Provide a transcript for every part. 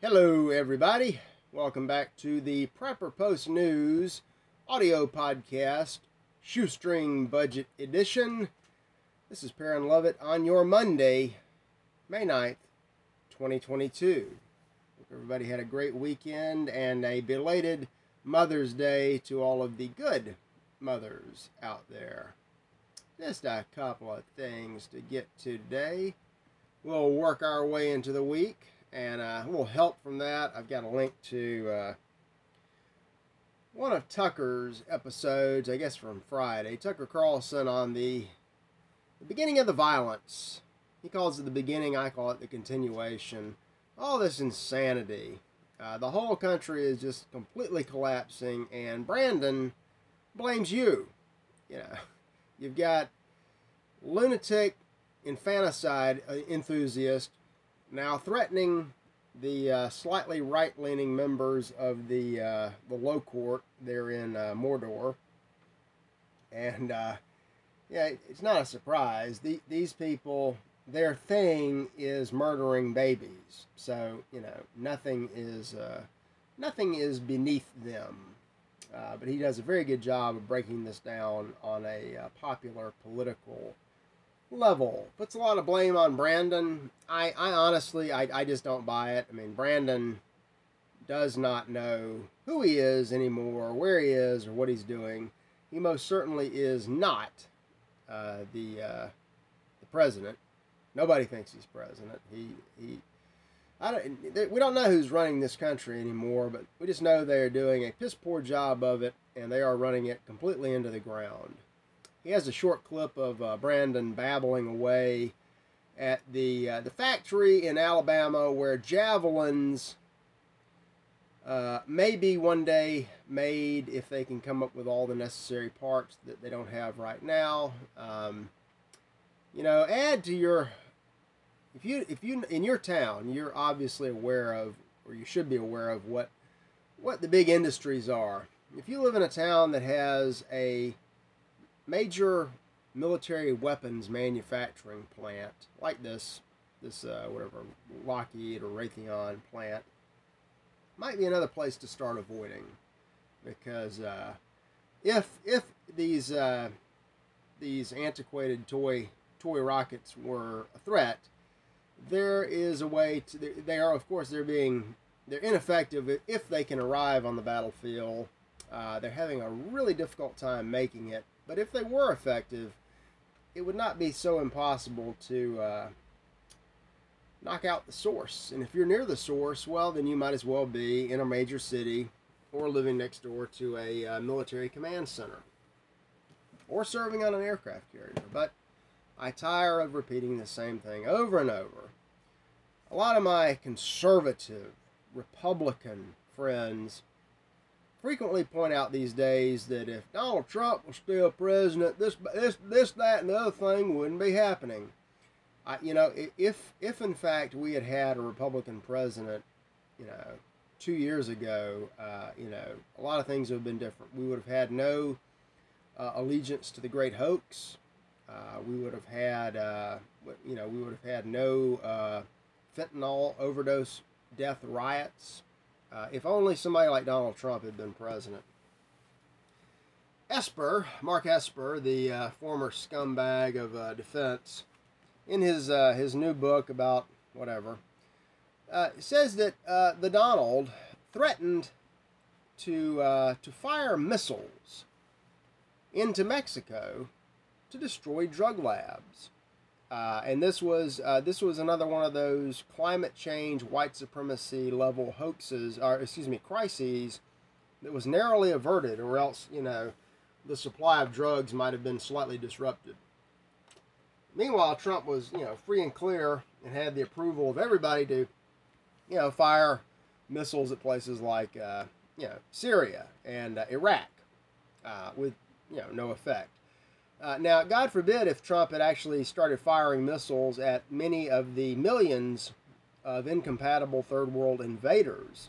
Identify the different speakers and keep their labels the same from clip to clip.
Speaker 1: Hello, everybody. Welcome back to the Prepper Post News audio podcast, Shoestring Budget Edition. This is Perrin Lovett on your Monday, May 9th, 2022. Hope everybody had a great weekend and a belated Mother's Day to all of the good mothers out there. Just a couple of things to get to today. We'll work our way into the week and uh, a little help from that. I've got a link to uh, one of Tucker's episodes, I guess from Friday. Tucker Carlson on the, the beginning of the violence. He calls it the beginning, I call it the continuation. All this insanity. Uh, the whole country is just completely collapsing, and Brandon blames you. You know, you've got lunatic infanticide uh, enthusiast now threatening the uh, slightly right-leaning members of the uh, the low court there in uh, Mordor, and uh, yeah, it's not a surprise. The, these people, their thing is murdering babies, so you know nothing is uh, nothing is beneath them. Uh, but he does a very good job of breaking this down on a popular political level. Puts a lot of blame on Brandon. I, I honestly, I, I just don't buy it. I mean, Brandon does not know who he is anymore, where he is, or what he's doing. He most certainly is not uh, the uh, the president. Nobody thinks he's president. He he. I don't, we don't know who's running this country anymore, but we just know they are doing a piss poor job of it, and they are running it completely into the ground he has a short clip of uh, Brandon babbling away at the uh, the factory in Alabama where javelins uh, may be one day made if they can come up with all the necessary parts that they don't have right now. Um, you know, add to your if you if you in your town you're obviously aware of or you should be aware of what what the big industries are. If you live in a town that has a major military weapons manufacturing plant like this, this uh, whatever Lockheed or Raytheon plant, might be another place to start avoiding, because uh, if if these uh, these antiquated toy toy rockets were a threat, there is a way to. They are of course they're being they're ineffective if they can arrive on the battlefield. Uh, they're having a really difficult time making it but if they were effective, it would not be so impossible to uh, knock out the source. And if you're near the source, well, then you might as well be in a major city or living next door to a uh, military command center or serving on an aircraft carrier. But I tire of repeating the same thing over and over. A lot of my conservative Republican friends frequently point out these days that if Donald Trump was still president, this, this, this, that, and the other thing wouldn't be happening. I, you know, if if in fact we had had a Republican president, you know, two years ago, uh, you know, a lot of things would have been different. We would have had no uh, allegiance to the great hoax. Uh, we would have had, uh, you know, we would have had no uh, fentanyl overdose death riots. Uh, if only somebody like Donald Trump had been president. Esper, Mark Esper, the uh, former scumbag of uh, defense, in his uh, his new book about whatever, uh, says that uh, the Donald threatened to to fire missiles into Mexico to destroy drug labs. Uh, and this was uh, this was another one of those climate change, white supremacy level hoaxes, or excuse me, crises that was narrowly averted, or else you know the supply of drugs might have been slightly disrupted. Meanwhile, Trump was you know free and clear and had the approval of everybody to you know fire missiles at places like uh, you know Syria and uh, Iraq uh, with you know no effect. Uh, now, God forbid if Trump had actually started firing missiles at many of the millions of incompatible third world invaders.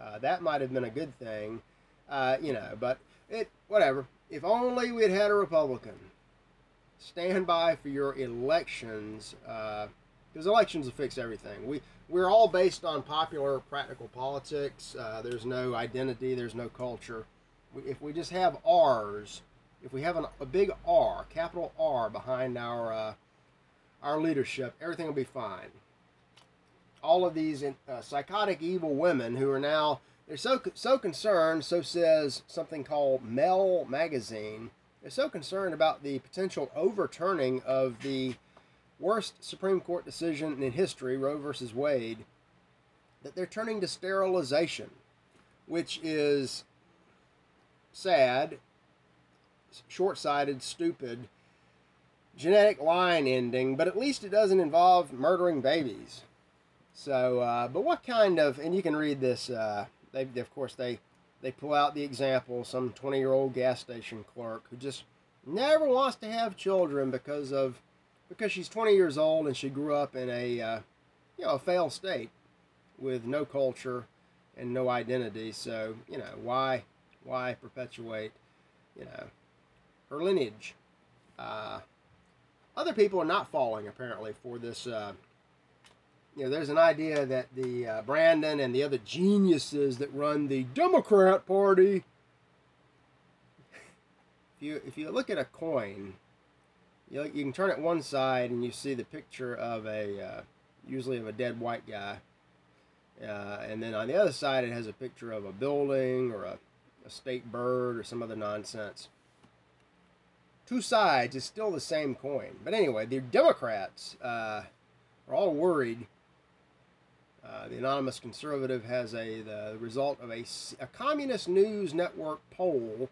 Speaker 1: Uh, that might have been a good thing, uh, you know, but it, whatever. If only we had a Republican. Stand by for your elections, because uh, elections will fix everything. We, we're all based on popular practical politics. Uh, there's no identity, there's no culture. If we just have R's, if we have an, a big R, capital R behind our uh, our leadership, everything will be fine. All of these uh, psychotic, evil women who are now they're so so concerned. So says something called Mel Magazine. They're so concerned about the potential overturning of the worst Supreme Court decision in history, Roe versus Wade, that they're turning to sterilization, which is sad, short sighted, stupid, genetic line ending, but at least it doesn't involve murdering babies. So, uh, but what kind of, and you can read this, uh, they, of course, they, they pull out the example some 20 year old gas station clerk who just never wants to have children because of because she's 20 years old and she grew up in a uh, you know a failed state with no culture and no identity. So you know why why perpetuate you know her lineage. Uh, other people are not falling apparently for this. Uh, you know, there's an idea that the uh, Brandon and the other geniuses that run the Democrat Party. If you if you look at a coin you, you can turn it one side and you see the picture of a, uh, usually of a dead white guy. Uh, and then on the other side, it has a picture of a building or a, a state bird or some other nonsense. Two sides is still the same coin. But anyway, the Democrats uh, are all worried. Uh, the anonymous conservative has a the result of a, a communist news network poll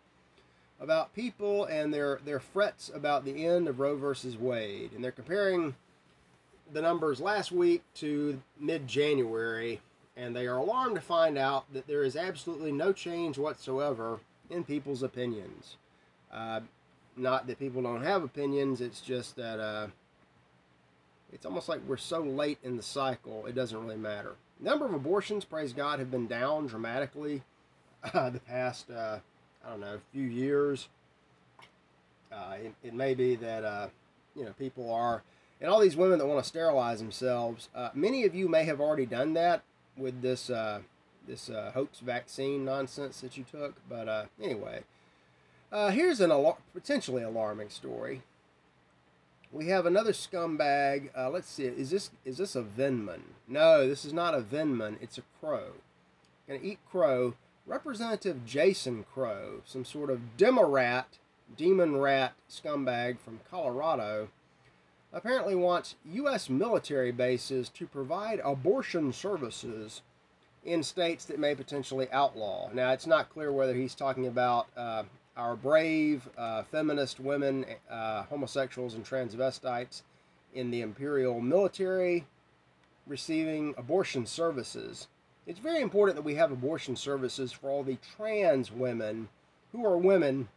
Speaker 1: about people and their, their frets about the end of Roe versus Wade. And they're comparing the numbers last week to mid January, and they are alarmed to find out that there is absolutely no change whatsoever in people's opinions. Uh, not that people don't have opinions, it's just that uh, it's almost like we're so late in the cycle, it doesn't really matter. Number of abortions, praise God, have been down dramatically uh, the past uh, I don't know, few years. Uh, it, it, may be that, uh, you know, people are, and all these women that want to sterilize themselves, uh, many of you may have already done that with this, this hoax vaccine nonsense that you took. But uh, here's an alar- potentially alarming story. We have another scumbag. let's see. Is this is this a Venman? No, this is not a Venman. It's a crow. Gonna eat crow Representative Jason Crow, some sort of demorat, demon rat scumbag from Colorado, apparently wants U.S. military bases to provide abortion services in states that may potentially outlaw. Now, it's not clear whether he's talking about uh, our brave uh, feminist women, uh, homosexuals, and transvestites in the imperial military receiving abortion services it's very important that we have abortion services for all the trans women who are women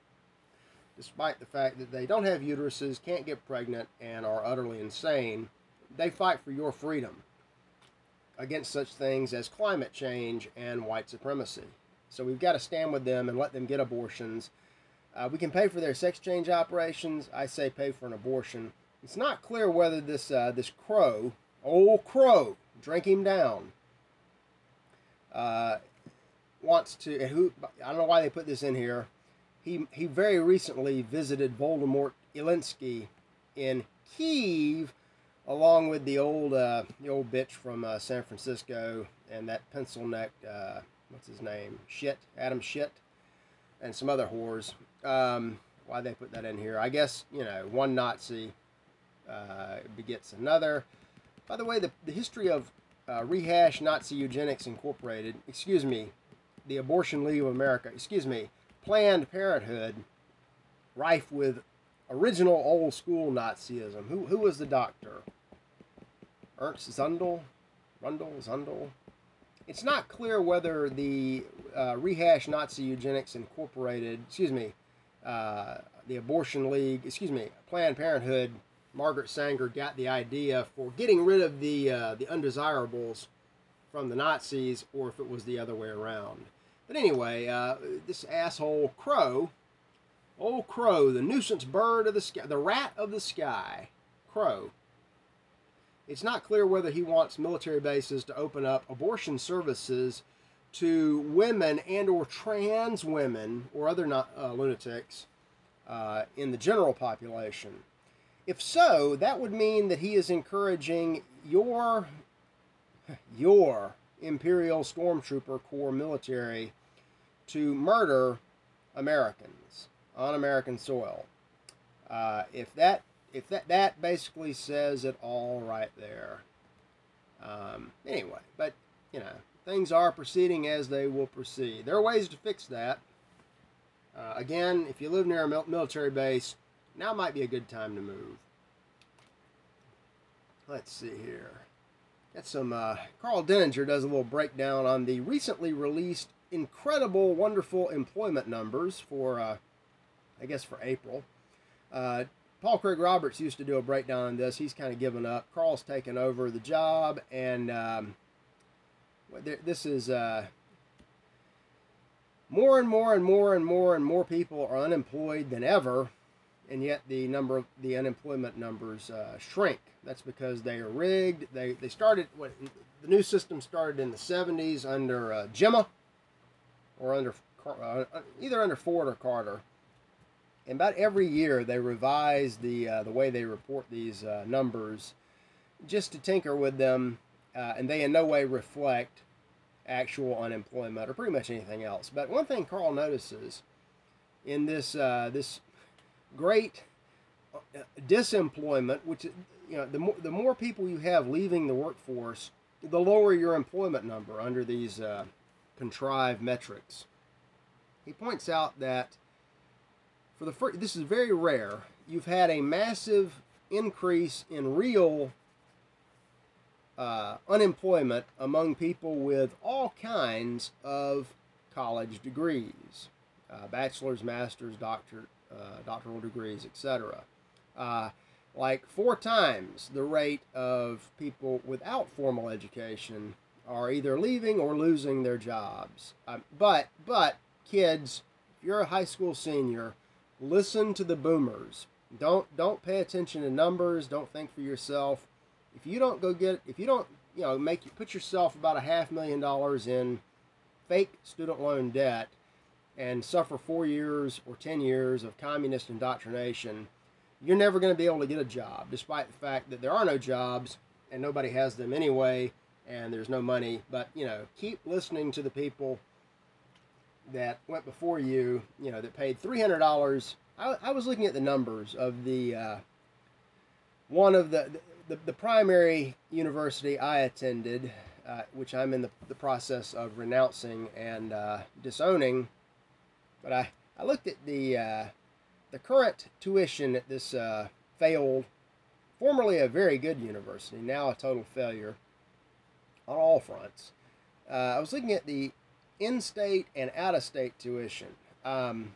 Speaker 1: despite the fact that they don't have uteruses, can't get pregnant, and are utterly insane. They fight for your freedom against such things as climate change and white supremacy. So we've got to stand with them and let them get abortions. Uh, we can pay for their sex change operations. I say pay for an abortion. It's not clear whether this uh, this crow, old crow, drink him down, uh, wants to, who I don't know why they put this in here. He he very recently visited Voldemort Zelensky in Kiev, along with the old uh, the old bitch from uh, San Francisco and that pencil necked uh, what's his name shit Adam shit and some other whores. Um, why they put that in here? I guess you know one Nazi uh, begets another. By the way, the, the history of uh, Rehash Nazi Eugenics Incorporated, excuse me, the Abortion League of America, excuse me, Planned Parenthood, rife with original old school Nazism. Who, who was the doctor? Ernst Zundel? Rundle? Zundel? It's not clear whether the uh, Rehash Nazi Eugenics Incorporated, excuse me, uh, the Abortion League, excuse me, Planned Parenthood Margaret Sanger got the idea for getting rid of the uh, the undesirables from the Nazis, or if it was the other way around. But anyway, uh, this asshole Crow, old Crow, the nuisance bird of the sky, the rat of the sky, Crow, it's not clear whether he wants military bases to open up abortion services to women and or trans women or other not, uh, lunatics uh, in the general population. If so, that would mean that he is encouraging your your Imperial Stormtrooper Corps military to murder Americans on American soil. Uh, if that if that that basically says it all right there. Um, anyway, but you know things are proceeding as they will proceed. There are ways to fix that. Uh, again, if you live near a military base, now might be a good time to move. Let's see here. Got some. Uh, Karl Denninger does a little breakdown on the recently released incredible, wonderful employment numbers for, uh, I guess, for April. Uh, Paul Craig Roberts used to do a breakdown on this. He's kind of given up. Karl's taken over the job, and um, this is uh, more and more and more and more and more people are unemployed than ever, and yet the number of the unemployment numbers uh, shrink. That's because they are rigged. They they started what the new system started in the 70s under uh, Jimma or under uh, either under Ford or Carter. And about every year they revise the uh, the way they report these uh, numbers, just to tinker with them, uh, and they in no way reflect actual unemployment or pretty much anything else. But one thing Karl notices in this uh, this great uh, disemployment, which you know the more the more people you have leaving the workforce, the lower your employment number under these uh, contrived metrics. He points out that for the first, this is very rare. You've had a massive increase in real uh, unemployment among people with all kinds of college degrees, uh, bachelor's, master's, doctor, uh, doctoral degrees, etc. Uh, like four times the rate of people without formal education are either leaving or losing their jobs. Um, but but kids, if you're a high school senior, listen to the boomers. Don't don't pay attention to numbers. Don't think for yourself if you don't go get if you don't you know make put yourself about a half million dollars in fake student loan debt and suffer four years or ten years of communist indoctrination, you're never going to be able to get a job, despite the fact that there are no jobs and nobody has them anyway, and there's no money. But you know, keep listening to the people that went before you. You know, that paid three hundred dollars. I, I, was looking at the numbers of the uh, one of the the, the primary university I attended, uh, which I'm in the, the process of renouncing and uh, disowning, but I, I looked at the, uh, the current tuition at this uh, failed, formerly a very good university, now a total failure on all fronts. Uh, I was looking at the in-state and out-of-state tuition. Um,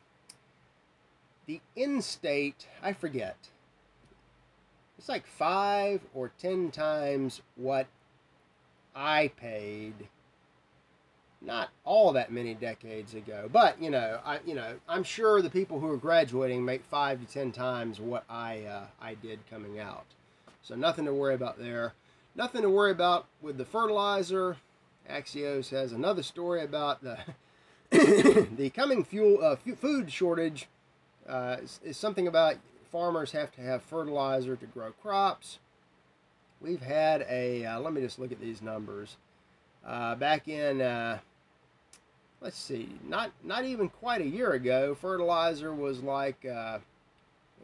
Speaker 1: the in-state, I forget, it's like five or ten times what I paid not all that many decades ago. But you know, I you know, I'm sure the people who are graduating make five to ten times what I uh, I did coming out. So nothing to worry about there. Nothing to worry about with the fertilizer. Axios has another story about the the coming fuel uh, food shortage. Uh, is, is something about farmers have to have fertilizer to grow crops. We've had a, uh, let me just look at these numbers. Uh, back in, uh, let's see, not, not even quite a year ago, fertilizer was like, uh,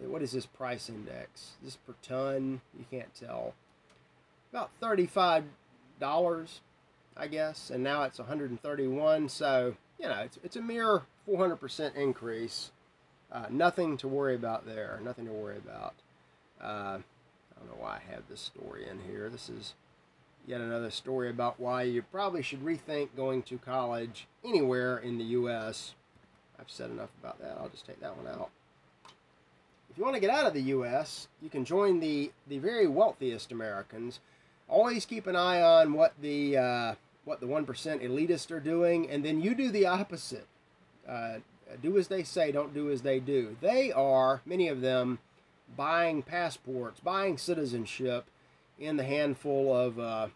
Speaker 1: what is this price index? This per ton? You can't tell. About $35, I guess, and now it's 131 so, you know, it's, it's a mere 400% increase uh, nothing to worry about there. Nothing to worry about. Uh, I don't know why I have this story in here. This is yet another story about why you probably should rethink going to college anywhere in the U.S. I've said enough about that. I'll just take that one out. If you want to get out of the U.S., you can join the, the very wealthiest Americans. Always keep an eye on what the uh, what the one percent elitists are doing, and then you do the opposite. Uh, do as they say, don't do as they do. They are, many of them, buying passports, buying citizenship in the handful of uh,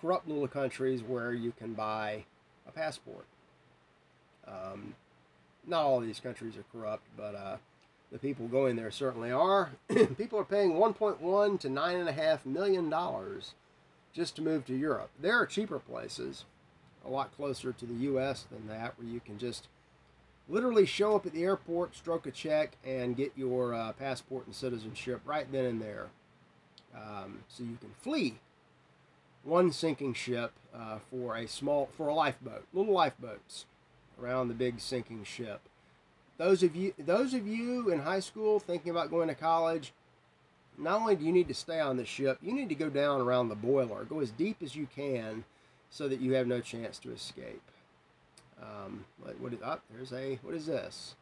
Speaker 1: corrupt little countries where you can buy a passport. Um, not all of these countries are corrupt, but uh, the people going there certainly are. people are paying 1.1 to 9.5 million dollars just to move to Europe. There are cheaper places, a lot closer to the U.S. than that, where you can just literally show up at the airport, stroke a check, and get your uh, passport and citizenship right then and there. Um, so you can flee one sinking ship uh, for a small for a lifeboat, little lifeboats around the big sinking ship. Those of you those of you in high school thinking about going to college, not only do you need to stay on the ship, you need to go down around the boiler, go as deep as you can, so that you have no chance to escape. Um, what is up? Oh, there's a what is this?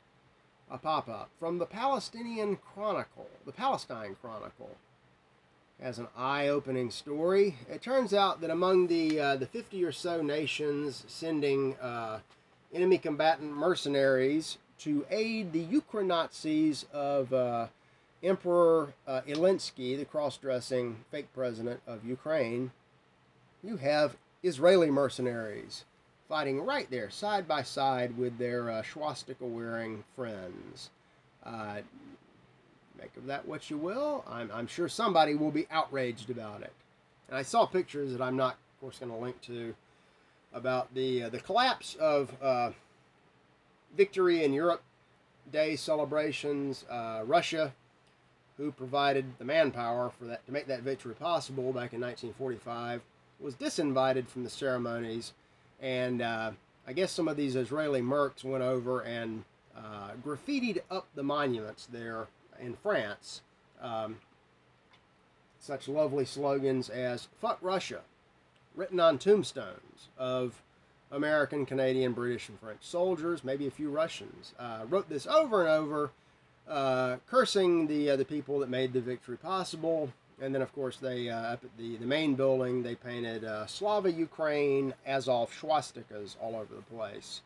Speaker 1: A pop up from the Palestinian Chronicle, the Palestine Chronicle has an eye-opening story. It turns out that among the uh, the 50 or so nations sending uh, enemy combatant mercenaries to aid the Ukraine Nazis of uh, Emperor uh, the cross-dressing fake president of Ukraine, you have Israeli mercenaries fighting right there, side by side with their uh, swastika-wearing friends. Uh, Make of that what you will. I'm, I'm sure somebody will be outraged about it. And I saw pictures that I'm not, of course, going to link to about the uh, the collapse of uh, victory in Europe Day celebrations. Uh, Russia, who provided the manpower for that to make that victory possible back in 1945, was disinvited from the ceremonies, and uh, I guess some of these Israeli mercs went over and uh, graffitied up the monuments there in France. Um, such lovely slogans as "Fuck Russia," written on tombstones of American, Canadian, British, and French soldiers, maybe a few Russians. Uh, wrote this over and over, uh, cursing the uh, the people that made the victory possible. And then, of course, they uh, up at the the main building they painted uh, Slava Ukraine, Azov swastikas all over the place.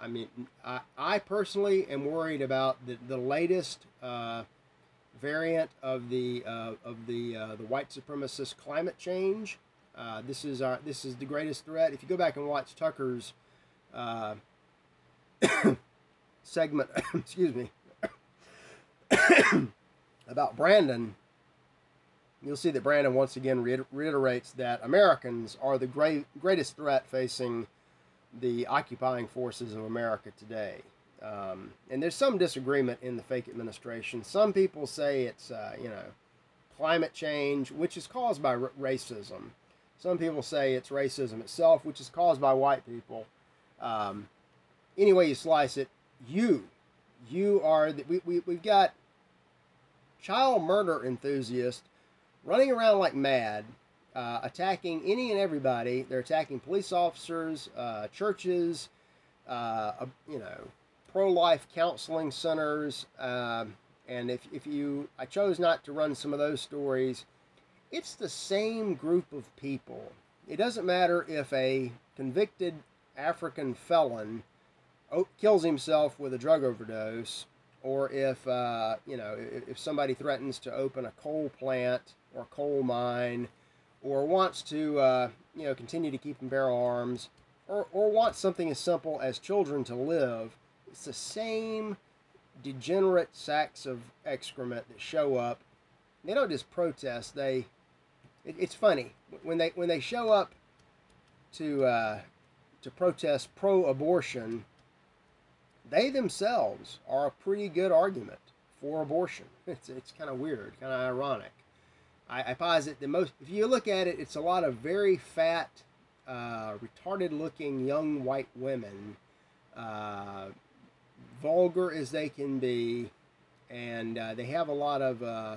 Speaker 1: I mean, I, I personally am worried about the, the latest uh, variant of the uh, of the uh, the white supremacist climate change. Uh, this is our this is the greatest threat. If you go back and watch Tucker's segment, excuse me, about Brandon, you'll see that Brandon once again reiterates that Americans are the great, greatest threat facing the occupying forces of America today. Um, and there's some disagreement in the fake administration. Some people say it's, uh, you know, climate change, which is caused by r- racism. Some people say it's racism itself, which is caused by white people. Um, any way you slice it, you, you are, the, we, we, we've got child murder enthusiasts running around like mad uh, attacking any and everybody. They're attacking police officers, uh, churches, uh, you know, pro-life counseling centers. Um, and if, if you, I chose not to run some of those stories. It's the same group of people. It doesn't matter if a convicted African felon kills himself with a drug overdose, or if uh, you know if somebody threatens to open a coal plant or coal mine or wants to, uh, you know, continue to keep and bear arms, or, or wants something as simple as children to live, it's the same degenerate sacks of excrement that show up. They don't just protest. They, it, it's funny when they when they show up to uh, to protest pro-abortion. They themselves are a pretty good argument for abortion. It's it's kind of weird, kind of ironic. I, I posit the most, if you look at it, it's a lot of very fat, uh, retarded looking young white women, uh, vulgar as they can be, and uh, they have a lot of, uh,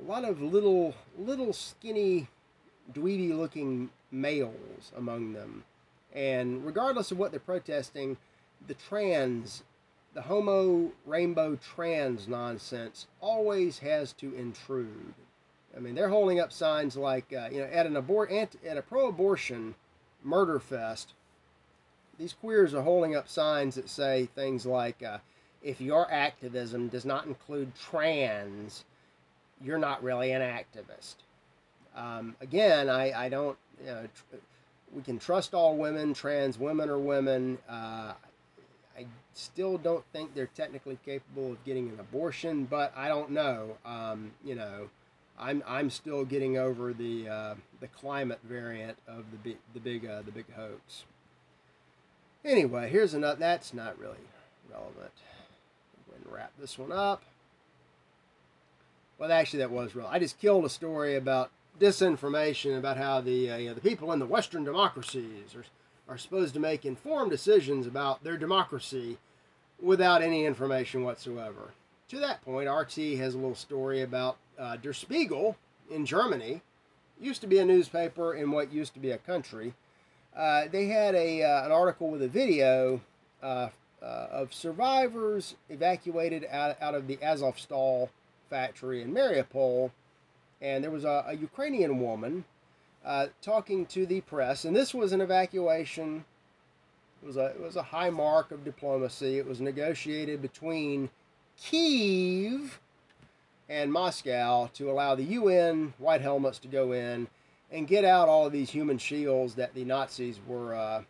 Speaker 1: a lot of little, little skinny, dweeby looking males among them. And regardless of what they're protesting, the trans the homo rainbow trans nonsense always has to intrude. I mean, they're holding up signs like, uh, you know, at an abort at a pro-abortion murder fest. These queers are holding up signs that say things like, uh, "If your activism does not include trans, you're not really an activist." Um, again, I, I don't, you know, tr- we can trust all women, trans women or women. Uh, I still don't think they're technically capable of getting an abortion, but I don't know. Um, you know, I'm I'm still getting over the uh, the climate variant of the big the big uh, the big hoax. Anyway, here's another. That's not really relevant. Go ahead and wrap this one up. Well, actually, that was real. I just killed a story about disinformation about how the uh, you know, the people in the Western democracies are are supposed to make informed decisions about their democracy without any information whatsoever. To that point, RT has a little story about uh, Der Spiegel in Germany. Used to be a newspaper in what used to be a country. Uh, they had a uh, an article with a video uh, uh, of survivors evacuated out, out of the Azovstal factory in Mariupol, and there was a, a Ukrainian woman uh, talking to the press, and this was an evacuation. It was a it was a high mark of diplomacy. It was negotiated between Kiev and Moscow to allow the UN white helmets to go in and get out all of these human shields that the Nazis were uh,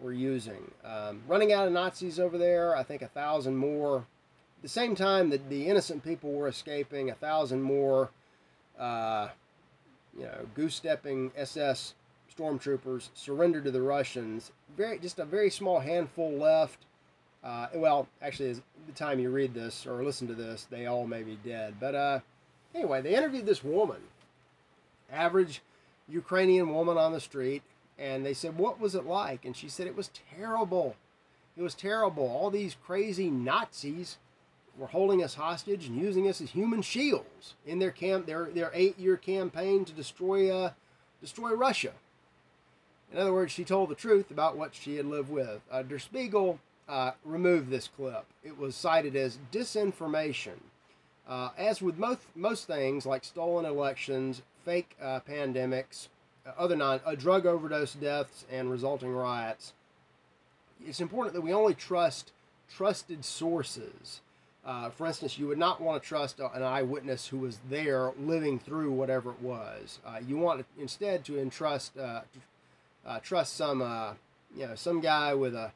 Speaker 1: were using. Um, running out of Nazis over there, I think a thousand more. At the same time that the innocent people were escaping, a thousand more, uh, you know, goose-stepping SS stormtroopers surrendered to the Russians. Very, just a very small handful left. Uh, well, actually, at the time you read this or listen to this, they all may be dead. But uh, anyway, they interviewed this woman, average Ukrainian woman on the street, and they said, What was it like? And she said, It was terrible. It was terrible. All these crazy Nazis were holding us hostage and using us as human shields in their camp, their, their eight year campaign to destroy, uh, destroy Russia. In other words, she told the truth about what she had lived with. Uh, Der Spiegel uh, removed this clip. It was cited as disinformation. Uh, as with most most things like stolen elections, fake uh, pandemics, uh, other non uh, drug overdose deaths, and resulting riots, it's important that we only trust trusted sources. Uh, for instance, you would not want to trust an eyewitness who was there living through whatever it was. you want instead to entrust trust some you know some guy with a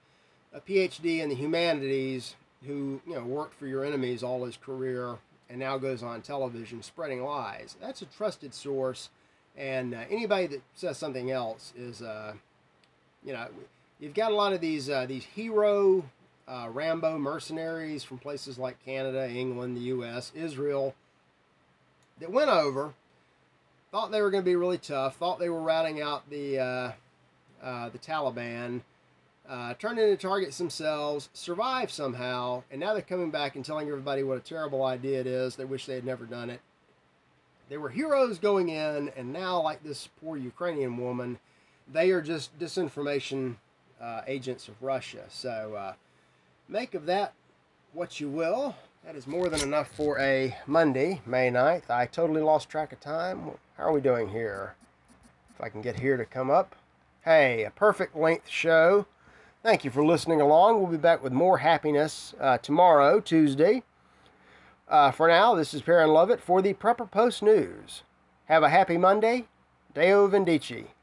Speaker 1: a PhD in the humanities who you know worked for your enemies all his career and now goes on television spreading lies. That's a trusted source, and uh, anybody that says something else is, uh, you know, you've got a lot of these uh, these hero uh, Rambo mercenaries from places like Canada, England, the U.S., Israel that went over, thought they were going to be really tough, thought they were routing out the uh, uh, the Taliban uh, turned into targets themselves, survived somehow, and now they're coming back and telling everybody what a terrible idea it is. They wish they had never done it. They were heroes going in, and now, like this poor Ukrainian woman, they are just disinformation uh, agents of Russia. So uh, make of that what you will. That is more than enough for a Monday, May 9th. I totally lost track of time. How are we doing here? If I can get here to come up. Hey, a perfect length show. Thank you for listening along. We'll be back with more happiness uh, tomorrow, Tuesday. Uh, for now, this is Perrin Lovett for the Prepper Post News. Have a happy Monday. Deo Vindice.